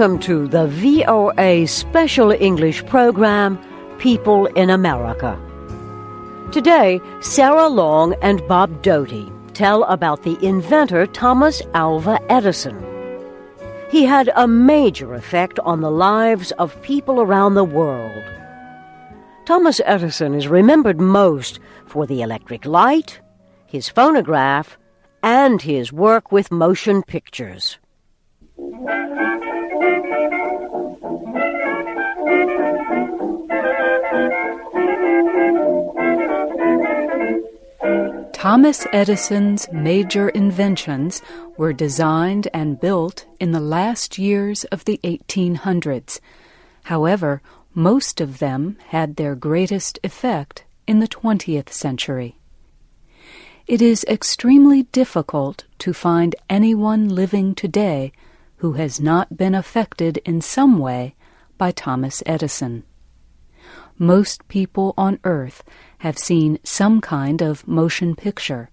Welcome to the VOA Special English program, People in America. Today, Sarah Long and Bob Doughty tell about the inventor Thomas Alva Edison. He had a major effect on the lives of people around the world. Thomas Edison is remembered most for the electric light, his phonograph, and his work with motion pictures. Thomas Edison's major inventions were designed and built in the last years of the 1800s. However, most of them had their greatest effect in the 20th century. It is extremely difficult to find anyone living today who has not been affected in some way by Thomas Edison. Most people on Earth have seen some kind of motion picture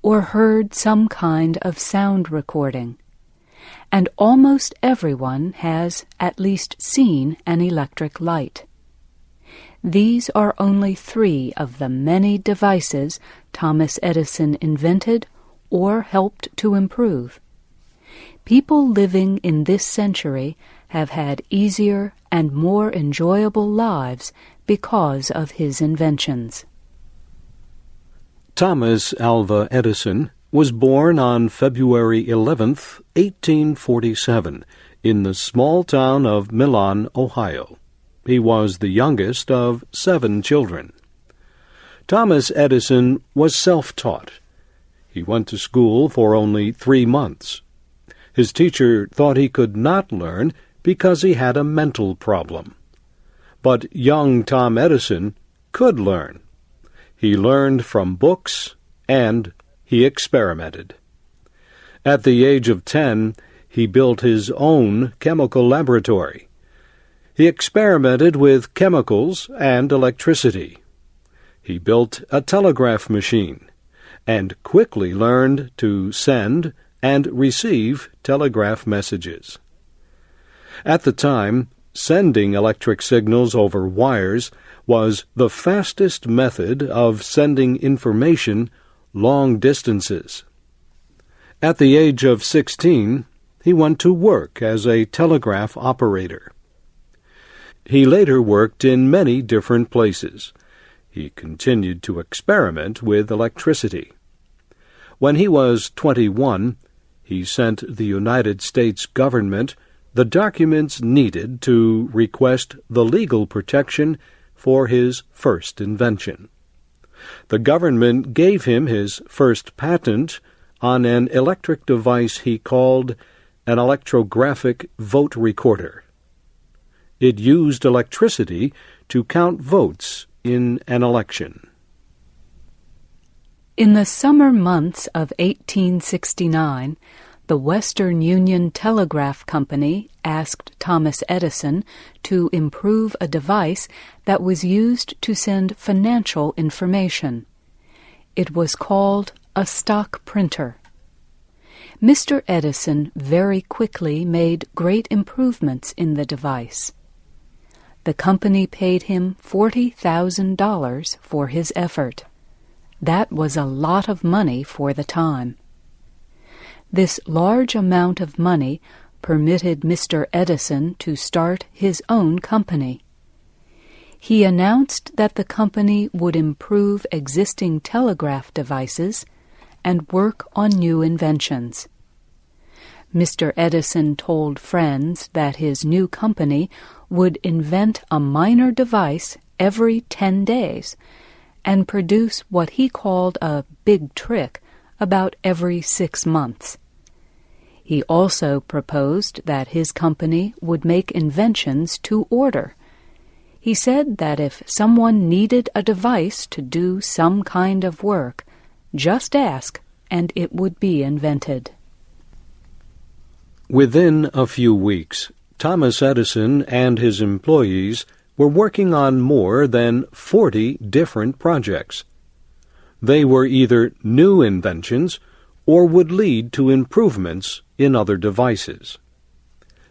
or heard some kind of sound recording, and almost everyone has at least seen an electric light. These are only three of the many devices Thomas Edison invented or helped to improve. People living in this century have had easier and more enjoyable lives because of his inventions. Thomas Alva Edison was born on February 11, 1847, in the small town of Milan, Ohio. He was the youngest of seven children. Thomas Edison was self taught. He went to school for only three months. His teacher thought he could not learn because he had a mental problem. But young Tom Edison could learn. He learned from books and he experimented. At the age of ten, he built his own chemical laboratory. He experimented with chemicals and electricity. He built a telegraph machine and quickly learned to send and receive telegraph messages. At the time, sending electric signals over wires was the fastest method of sending information long distances. At the age of 16, he went to work as a telegraph operator. He later worked in many different places. He continued to experiment with electricity. When he was 21, he sent the United States government the documents needed to request the legal protection for his first invention. The government gave him his first patent on an electric device he called an electrographic vote recorder. It used electricity to count votes in an election. In the summer months of 1869, the Western Union Telegraph Company asked Thomas Edison to improve a device that was used to send financial information. It was called a stock printer. Mr. Edison very quickly made great improvements in the device. The company paid him $40,000 for his effort. That was a lot of money for the time. This large amount of money permitted Mr. Edison to start his own company. He announced that the company would improve existing telegraph devices and work on new inventions. Mr. Edison told friends that his new company would invent a minor device every ten days and produce what he called a big trick about every six months. He also proposed that his company would make inventions to order. He said that if someone needed a device to do some kind of work, just ask and it would be invented. Within a few weeks, Thomas Edison and his employees were working on more than 40 different projects. They were either new inventions or would lead to improvements in other devices.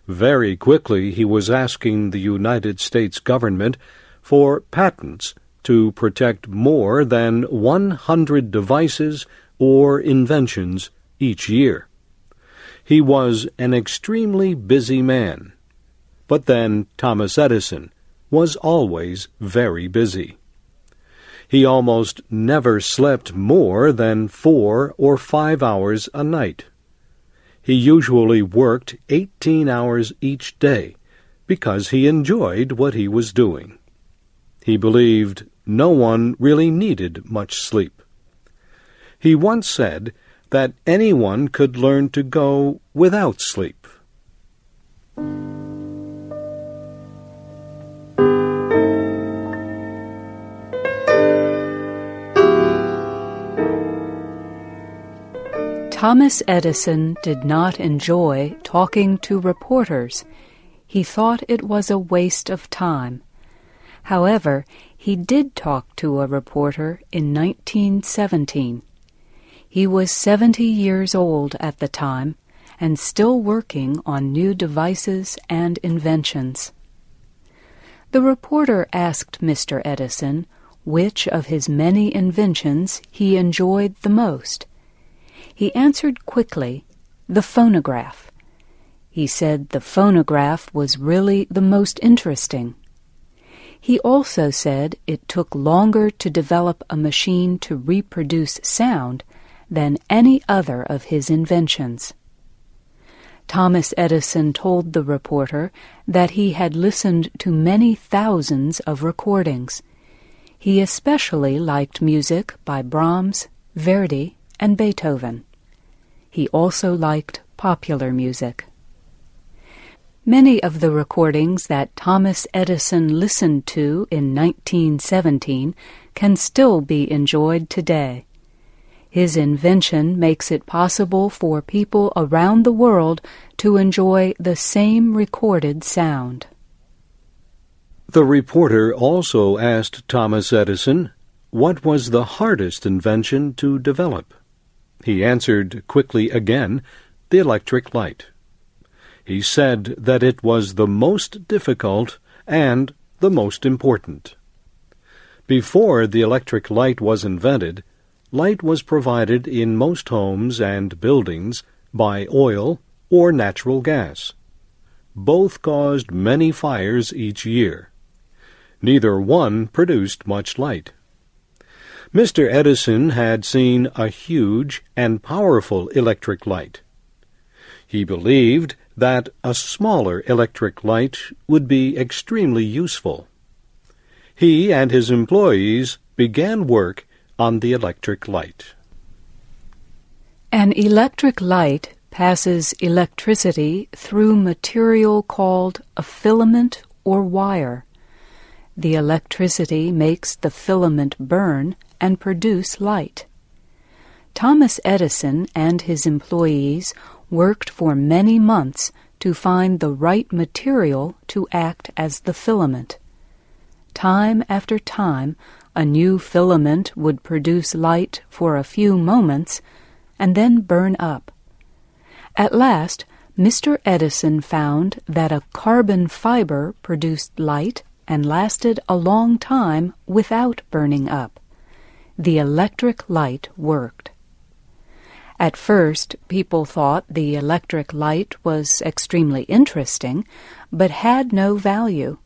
Very quickly he was asking the United States government for patents to protect more than 100 devices or inventions each year. He was an extremely busy man. But then Thomas Edison was always very busy. He almost never slept more than four or five hours a night. He usually worked 18 hours each day because he enjoyed what he was doing. He believed no one really needed much sleep. He once said that anyone could learn to go without sleep. Thomas Edison did not enjoy talking to reporters. He thought it was a waste of time. However, he did talk to a reporter in 1917. He was 70 years old at the time and still working on new devices and inventions. The reporter asked Mr. Edison which of his many inventions he enjoyed the most. He answered quickly, the phonograph. He said the phonograph was really the most interesting. He also said it took longer to develop a machine to reproduce sound than any other of his inventions. Thomas Edison told the reporter that he had listened to many thousands of recordings. He especially liked music by Brahms, Verdi, and Beethoven. He also liked popular music. Many of the recordings that Thomas Edison listened to in 1917 can still be enjoyed today. His invention makes it possible for people around the world to enjoy the same recorded sound. The reporter also asked Thomas Edison what was the hardest invention to develop. He answered quickly again, the electric light. He said that it was the most difficult and the most important. Before the electric light was invented, light was provided in most homes and buildings by oil or natural gas. Both caused many fires each year. Neither one produced much light. Mr. Edison had seen a huge and powerful electric light. He believed that a smaller electric light would be extremely useful. He and his employees began work on the electric light. An electric light passes electricity through material called a filament or wire. The electricity makes the filament burn and produce light. Thomas Edison and his employees worked for many months to find the right material to act as the filament. Time after time, a new filament would produce light for a few moments and then burn up. At last, Mr. Edison found that a carbon fiber produced light and lasted a long time without burning up. The electric light worked. At first, people thought the electric light was extremely interesting, but had no value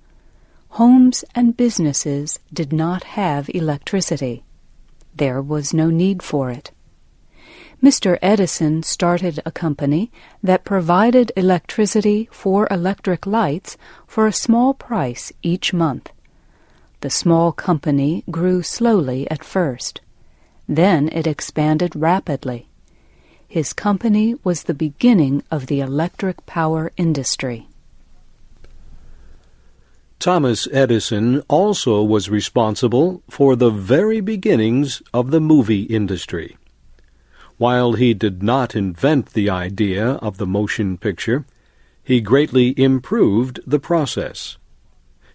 homes and businesses did not have electricity. There was no need for it. Mr. Edison started a company that provided electricity for electric lights for a small price each month. The small company grew slowly at first. Then it expanded rapidly. His company was the beginning of the electric power industry. Thomas Edison also was responsible for the very beginnings of the movie industry. While he did not invent the idea of the motion picture, he greatly improved the process.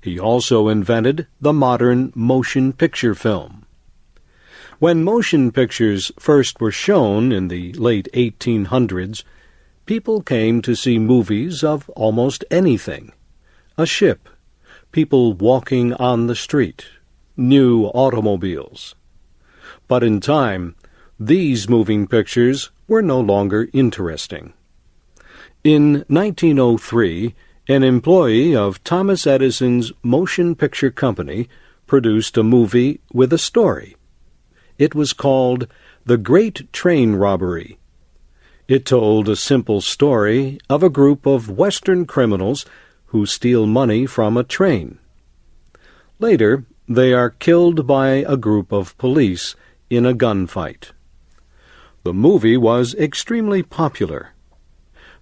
He also invented the modern motion picture film. When motion pictures first were shown in the late 1800s, people came to see movies of almost anything a ship, people walking on the street, new automobiles. But in time, these moving pictures were no longer interesting. In 1903, an employee of Thomas Edison's motion picture company produced a movie with a story. It was called The Great Train Robbery. It told a simple story of a group of Western criminals who steal money from a train. Later, they are killed by a group of police in a gunfight. The movie was extremely popular.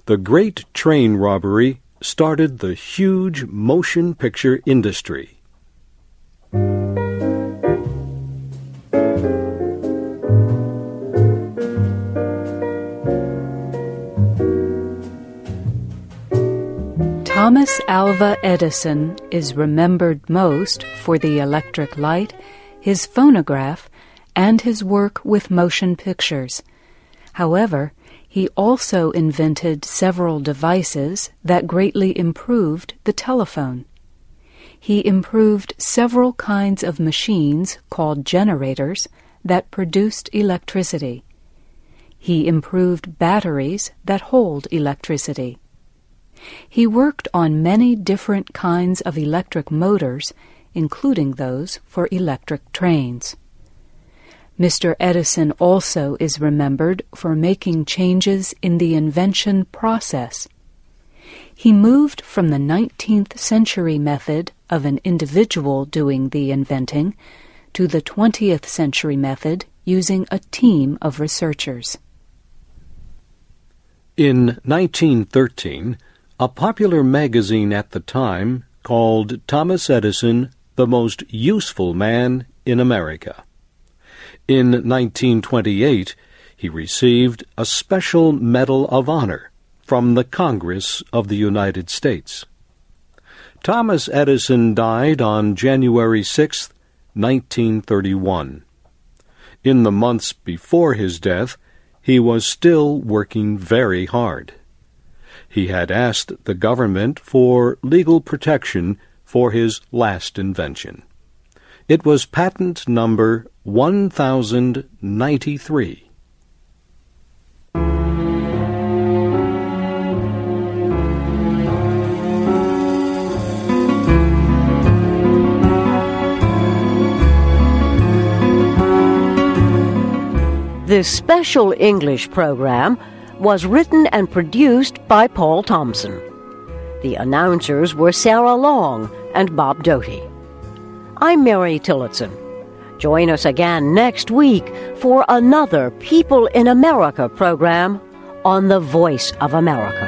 The Great Train Robbery started the huge motion picture industry. Thomas Alva Edison is remembered most for the electric light, his phonograph, and his work with motion pictures. However, he also invented several devices that greatly improved the telephone. He improved several kinds of machines called generators that produced electricity. He improved batteries that hold electricity. He worked on many different kinds of electric motors, including those for electric trains. Mr. Edison also is remembered for making changes in the invention process. He moved from the 19th century method of an individual doing the inventing to the 20th century method using a team of researchers. In 1913, a popular magazine at the time called Thomas Edison the most useful man in America. In 1928, he received a Special Medal of Honor from the Congress of the United States. Thomas Edison died on January 6, 1931. In the months before his death, he was still working very hard. He had asked the government for legal protection for his last invention. It was patent number 1093. This special English program was written and produced by Paul Thompson. The announcers were Sarah Long and Bob Doughty. I'm Mary Tillotson. Join us again next week for another People in America program on the Voice of America.